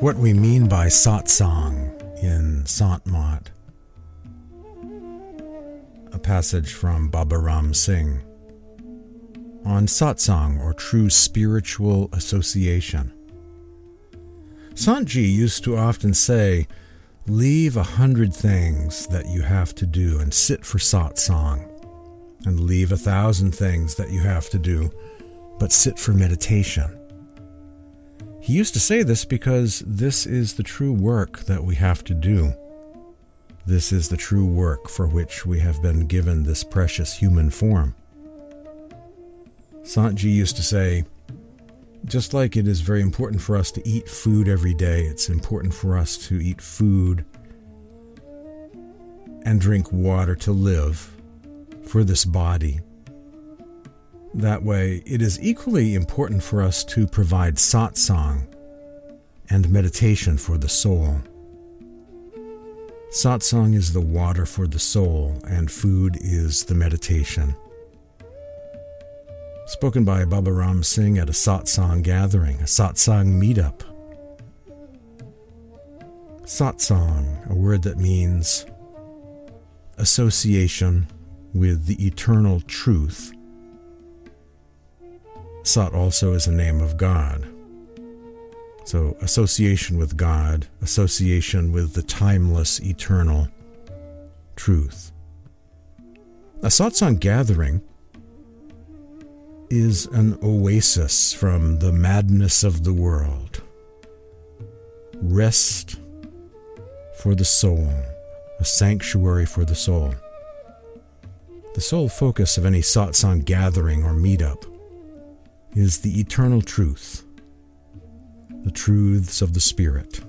what we mean by satsang in Sant Mat. A passage from Baba Ram Singh on satsang or true spiritual association. Santji used to often say, Leave a hundred things that you have to do and sit for satsang, and leave a thousand things that you have to do, but sit for meditation. He used to say this because this is the true work that we have to do. This is the true work for which we have been given this precious human form. Santji used to say, just like it is very important for us to eat food every day, it's important for us to eat food and drink water to live for this body. That way, it is equally important for us to provide satsang and meditation for the soul. Satsang is the water for the soul, and food is the meditation. Spoken by Baba Ram Singh at a satsang gathering, a satsang meetup. Satsang, a word that means association with the eternal truth Sat also is a name of God. So, association with God, association with the timeless, eternal truth. A satsang gathering is an oasis from the madness of the world. Rest for the soul, a sanctuary for the soul. The sole focus of any satsang gathering or meetup is the eternal truth, the truths of the Spirit.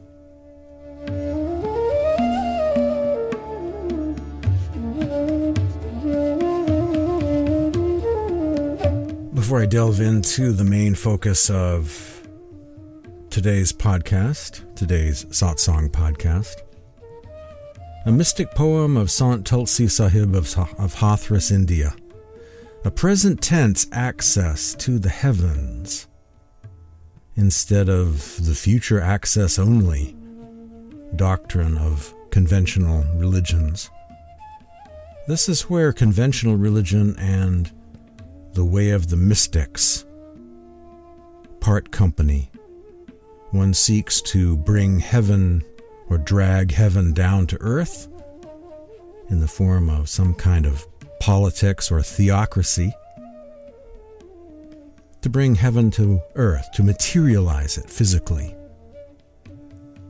Before I delve into the main focus of today's podcast, today's Satsang podcast, a mystic poem of Sant Tulsi Sahib of, of Hathras, India a present tense access to the heavens instead of the future access only doctrine of conventional religions. This is where conventional religion and the way of the mystics part company. One seeks to bring heaven or drag heaven down to earth in the form of some kind of politics or theocracy, to bring heaven to earth, to materialize it physically,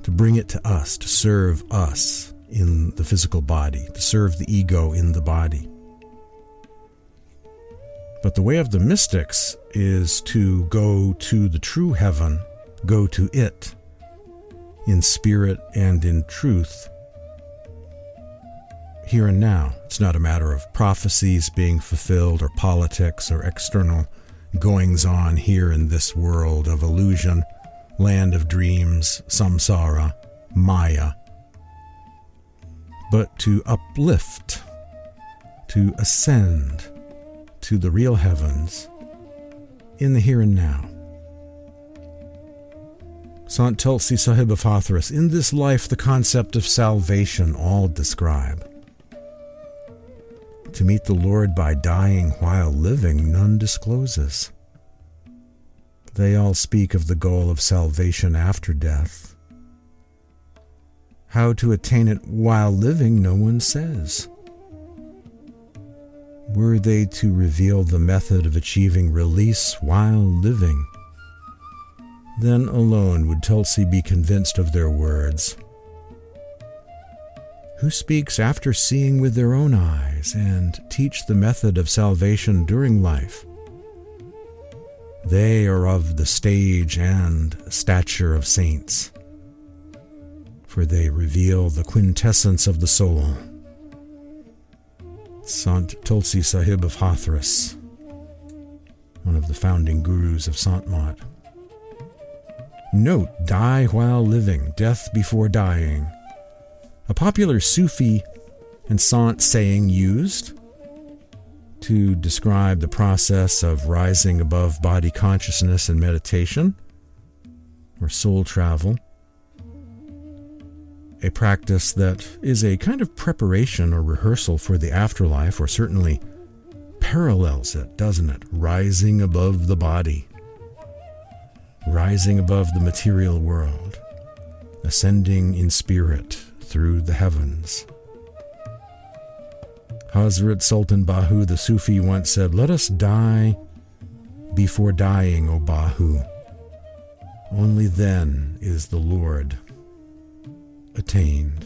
to bring it to us, to serve us in the physical body, to serve the ego in the body. But the way of the mystics is to go to the true heaven, go to it in spirit and in truth here and now. It's not a matter of prophecies being fulfilled or politics or external goings on here in this world of illusion, land of dreams, samsara, maya. But to uplift, to ascend to the real heavens in the here and now. Sant Tulsi Sahib of Hathras, in this life the concept of salvation all describe. To meet the Lord by dying while living, none discloses. They all speak of the goal of salvation after death. How to attain it while living, no one says. Were they to reveal the method of achieving release while living, then alone would Tulsi be convinced of their words who speaks after seeing with their own eyes and teach the method of salvation during life. They are of the stage and stature of saints, for they reveal the quintessence of the soul. Sant Tulsi Sahib of Hathras, one of the founding gurus of Sant Mat. Note, die while living, death before dying a popular Sufi and Sant saying used to describe the process of rising above body consciousness and meditation, or soul travel, a practice that is a kind of preparation or rehearsal for the afterlife, or certainly parallels it, doesn't it? Rising above the body, rising above the material world, ascending in spirit through the heavens. Hazrat Sultan Bahu the Sufi once said, Let us die before dying, O Bahu. Only then is the Lord attained.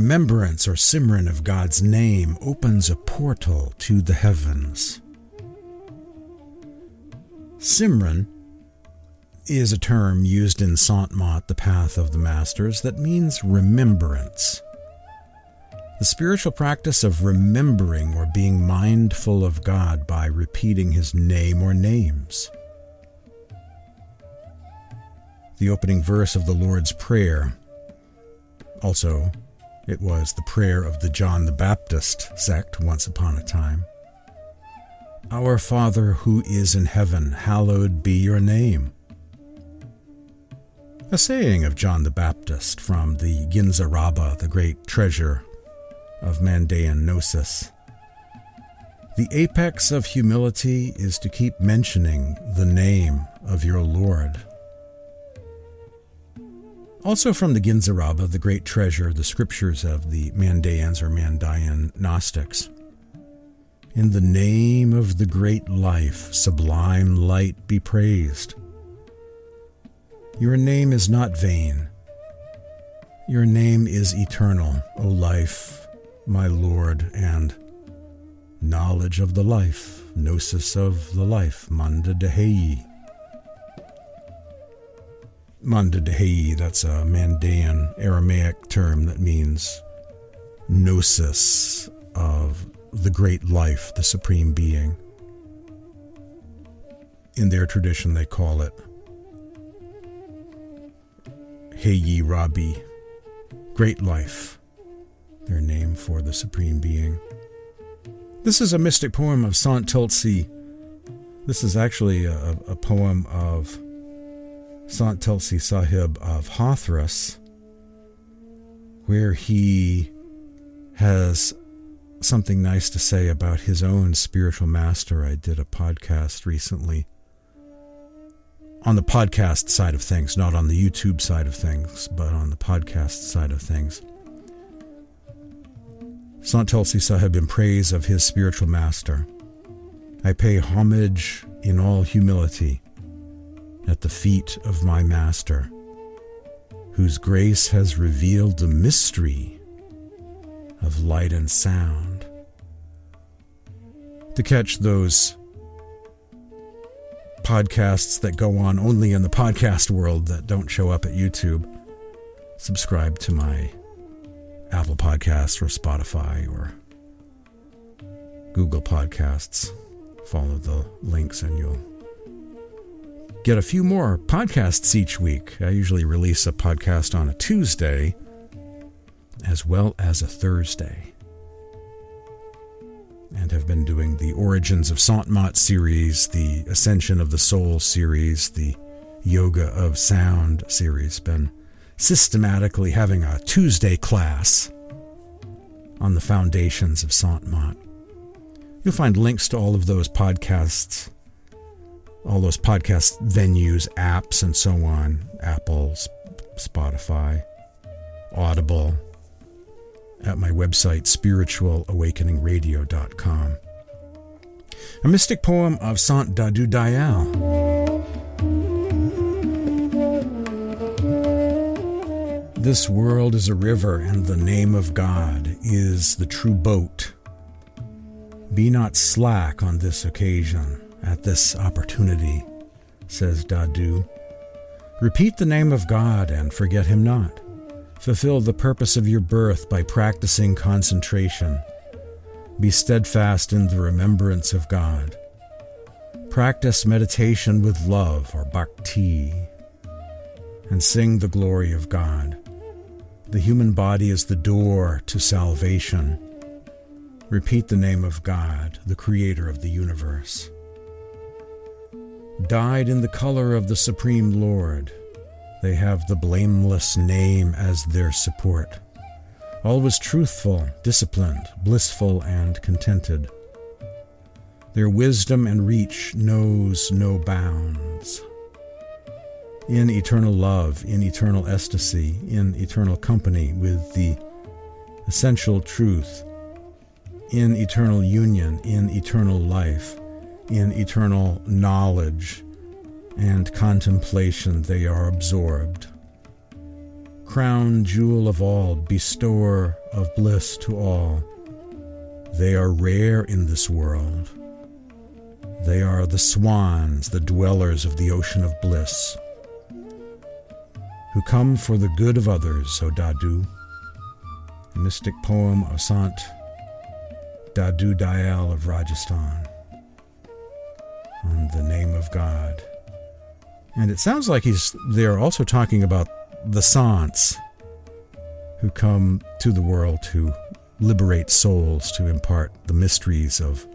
Remembrance or Simran of God's name opens a portal to the heavens. Simran is a term used in Sant Mat, the Path of the Masters, that means remembrance. The spiritual practice of remembering or being mindful of God by repeating His name or names. The opening verse of the Lord's Prayer, also it was the prayer of the John the Baptist sect once upon a time. Our Father who is in heaven, hallowed be your name. A saying of John the Baptist from the Ginza Rabba, the great treasure of Mandaean Gnosis. The apex of humility is to keep mentioning the name of your Lord. Also from the Ginza Rabba, the great treasure, the scriptures of the Mandaeans or Mandaean Gnostics. In the name of the great life, sublime light be praised. Your name is not vain. Your name is eternal, O life, my Lord, and knowledge of the life, gnosis of the life, manda deheyi. Manda Dehi, that's a Mandaean Aramaic term that means gnosis of the great life, the supreme being. In their tradition, they call it Heyi Rabi, great life, their name for the supreme being. This is a mystic poem of Sant Tulsi. This is actually a, a poem of Sant Tulsi Sahib of Hathras, where he has something nice to say about his own spiritual master. I did a podcast recently on the podcast side of things, not on the YouTube side of things, but on the podcast side of things. Sant Tulsi Sahib in praise of his spiritual master. I pay homage in all humility at the feet of my Master, whose grace has revealed the mystery of light and sound. To catch those podcasts that go on only in the podcast world that don't show up at YouTube, subscribe to my Apple Podcasts or Spotify or Google Podcasts. Follow the links and you'll get a few more podcasts each week. I usually release a podcast on a Tuesday as well as a Thursday. And have been doing the Origins of Sant Mat series, the Ascension of the Soul series, the Yoga of Sound series. Been systematically having a Tuesday class on the foundations of Sant Mat. You'll find links to all of those podcasts all those podcast venues, apps, and so on Apple, Spotify, Audible, at my website, spiritualawakeningradio.com. A mystic poem of Sant Dadu Dayal. This world is a river, and the name of God is the true boat. Be not slack on this occasion at this opportunity, says Dadu. Repeat the name of God and forget him not. Fulfill the purpose of your birth by practicing concentration. Be steadfast in the remembrance of God. Practice meditation with love or bhakti, and sing the glory of God. The human body is the door to salvation. Repeat the name of God, the Creator of the universe. Dyed in the color of the Supreme Lord, they have the blameless name as their support. Always truthful, disciplined, blissful, and contented. Their wisdom and reach knows no bounds. In eternal love, in eternal ecstasy, in eternal company with the essential truth, in eternal union, in eternal life, in eternal knowledge and contemplation, they are absorbed. Crown jewel of all, bestower of bliss to all, they are rare in this world they are the swans, the dwellers of the ocean of bliss, who come for the good of others, O Dadu. Mystic poem of Sant Dadu Dayal of Rajasthan on the name of God. And it sounds like he's there also talking about the Sants who come to the world to liberate souls, to impart the mysteries of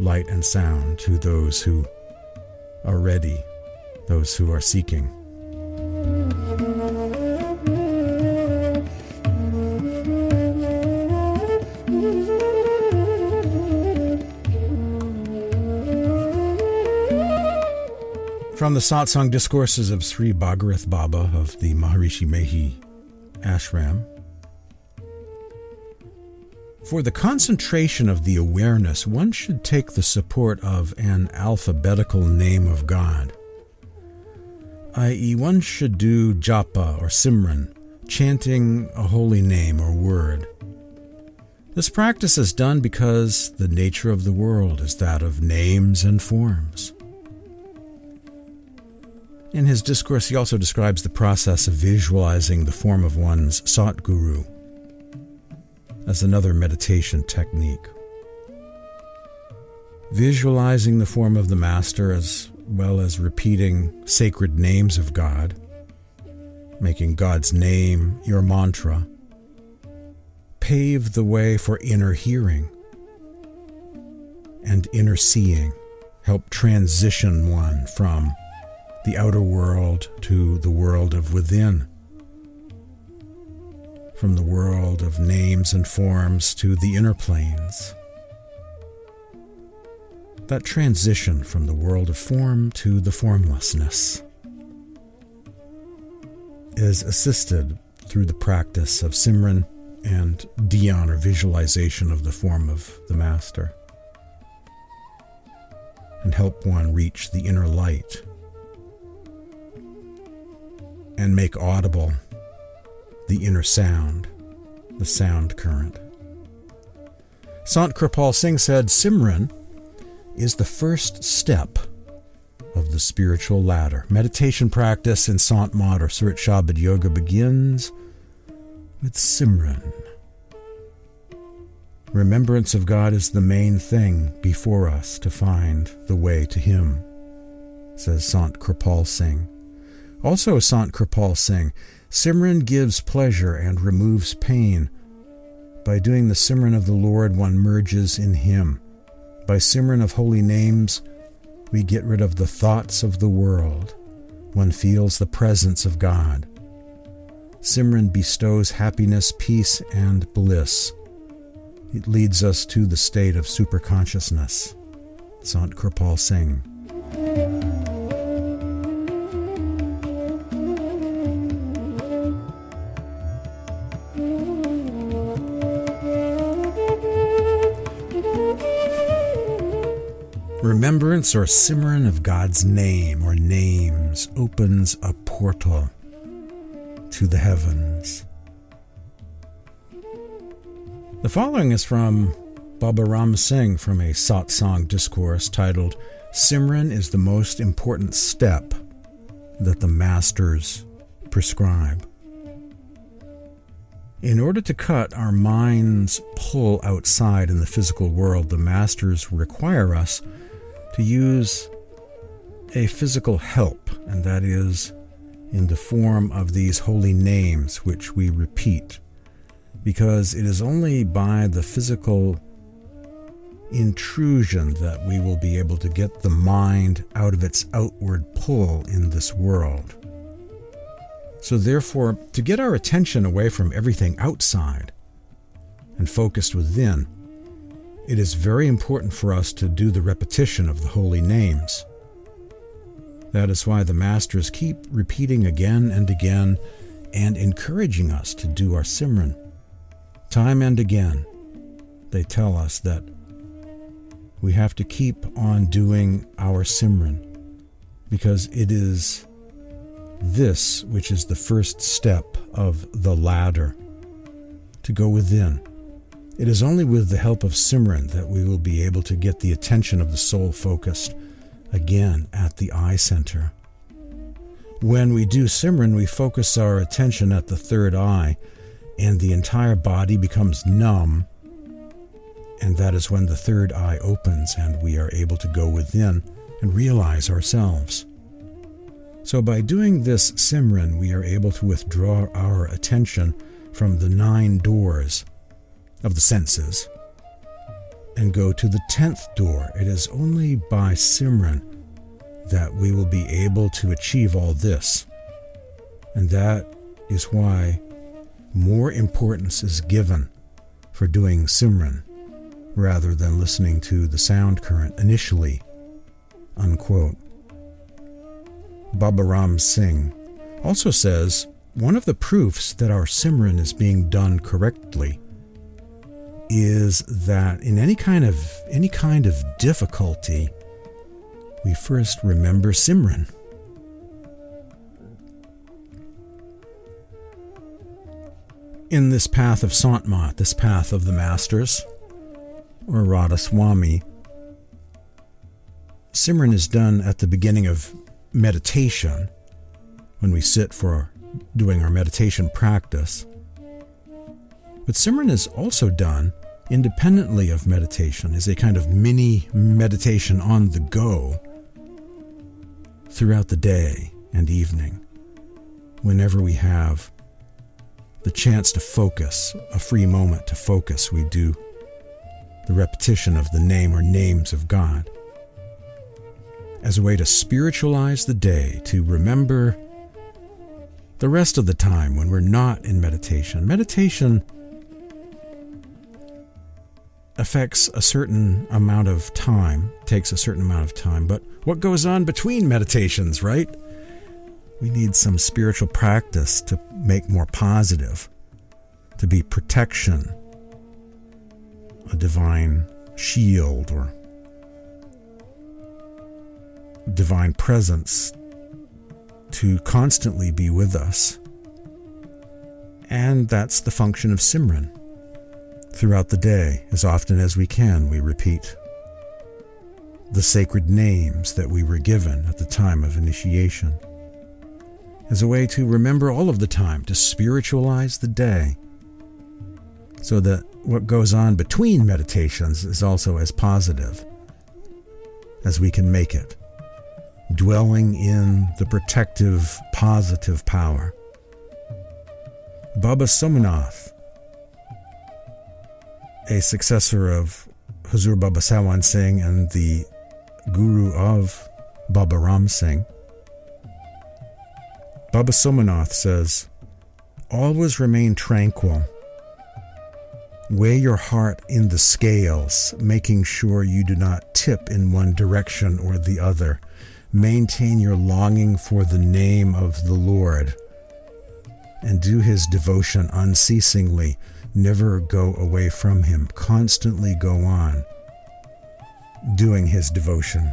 light and sound to those who are ready, those who are seeking. From the Satsang Discourses of Sri Bhagirath Baba of the Maharishi Mehi Ashram, for the concentration of the awareness, one should take the support of an alphabetical name of God. I.e., one should do japa or simran, chanting a holy name or word. This practice is done because the nature of the world is that of names and forms. In his discourse, he also describes the process of visualizing the form of one's Satguru as another meditation technique. Visualizing the form of the Master as well as repeating sacred names of God, making God's name your mantra, pave the way for inner hearing and inner seeing, help transition one from the outer world to the world of within from the world of names and forms to the inner planes. That transition from the world of form to the formlessness is assisted through the practice of Simran and Dhyan or visualization of the form of the Master, and help one reach the inner light and make audible the inner sound, the sound current. Sant Kirpal Singh said Simran is the first step of the spiritual ladder. Meditation practice in Sant Mat or Surat Shabad Yoga begins with Simran. Remembrance of God is the main thing before us to find the way to Him, says Sant Kirpal Singh. Also, Sant Kirpal Singh Simran gives pleasure and removes pain. By doing the Simran of the Lord, one merges in Him. By Simran of holy names, we get rid of the thoughts of the world. One feels the presence of God. Simran bestows happiness, peace, and bliss. It leads us to the state of superconsciousness. Sant Kirpal Singh. Remembrance or Simran of God's name or names opens a portal to the heavens. The following is from Baba Ram Singh from a satsang discourse titled Simran is the most important step that the masters prescribe. In order to cut our mind's pull outside in the physical world, the masters require us to use a physical help, and that is in the form of these holy names which we repeat, because it is only by the physical intrusion that we will be able to get the mind out of its outward pull in this world. So, therefore, to get our attention away from everything outside and focused within, it is very important for us to do the repetition of the holy names. That is why the Masters keep repeating again and again and encouraging us to do our Simran. Time and again, they tell us that we have to keep on doing our Simran because it is this which is the first step of the ladder to go within. It is only with the help of Simran that we will be able to get the attention of the soul focused again at the eye center. When we do Simran, we focus our attention at the third eye, and the entire body becomes numb and that is when the third eye opens and we are able to go within and realize ourselves. So, by doing this Simran, we are able to withdraw our attention from the nine doors of the senses and go to the tenth door. It is only by Simran that we will be able to achieve all this. And that is why more importance is given for doing Simran rather than listening to the sound current initially. Unquote. Baba Ram Singh also says one of the proofs that our Simran is being done correctly is that in any kind of any kind of difficulty, we first remember Simran. In this path of Santmat, this path of the masters, or Radhaswami. Simran is done at the beginning of meditation when we sit for doing our meditation practice. But Simran is also done independently of meditation, is a kind of mini meditation on the go throughout the day and evening, whenever we have the chance to focus, a free moment to focus, we do the repetition of the name or names of God, as a way to spiritualize the day, to remember the rest of the time when we're not in meditation. Meditation affects a certain amount of time, takes a certain amount of time, but what goes on between meditations, right? We need some spiritual practice to make more positive, to be protection a divine shield or divine presence to constantly be with us. And that's the function of Simran. Throughout the day, as often as we can, we repeat the sacred names that we were given at the time of initiation as a way to remember all of the time, to spiritualize the day, so that what goes on between meditations is also as positive as we can make it, dwelling in the protective, positive power. Baba Somanath, a successor of Huzur Baba Sawan Singh and the guru of Baba Ram Singh, Baba Somanath says, Always remain tranquil Weigh your heart in the scales, making sure you do not tip in one direction or the other. Maintain your longing for the name of the Lord and do his devotion unceasingly. Never go away from him. Constantly go on doing his devotion.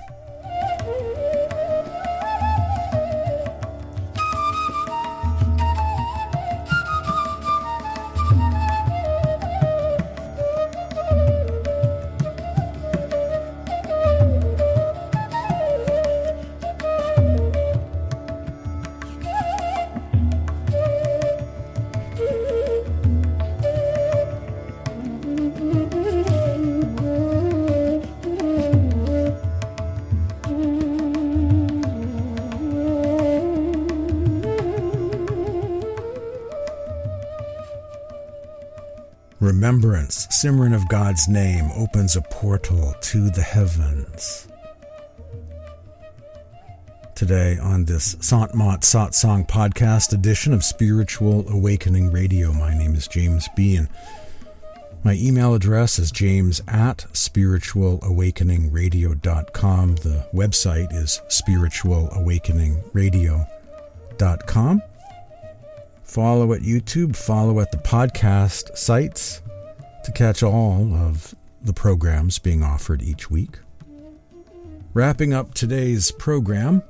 Remembrance, Simran of God's name, opens a portal to the heavens. Today, on this Sant Mat Satsang podcast edition of Spiritual Awakening Radio, my name is James Bean. My email address is james at spiritualawakeningradio.com. The website is spiritualawakeningradio.com. Follow at YouTube, follow at the podcast sites to catch all of the programs being offered each week. Wrapping up today's program,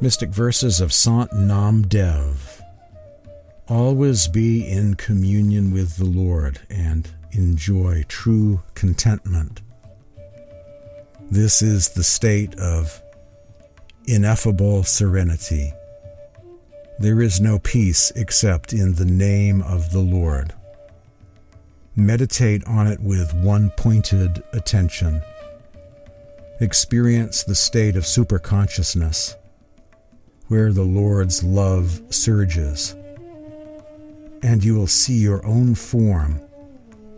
Mystic Verses of Sant Nam Dev. Always be in communion with the Lord and enjoy true contentment. This is the state of ineffable serenity. There is no peace except in the name of the Lord. Meditate on it with one pointed attention. Experience the state of superconsciousness, where the Lord's love surges and you will see your own form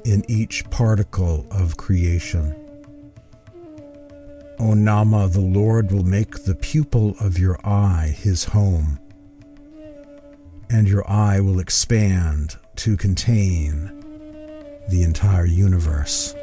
in each particle of creation. O Nama, the Lord will make the pupil of your eye his home, and your eye will expand to contain the entire universe.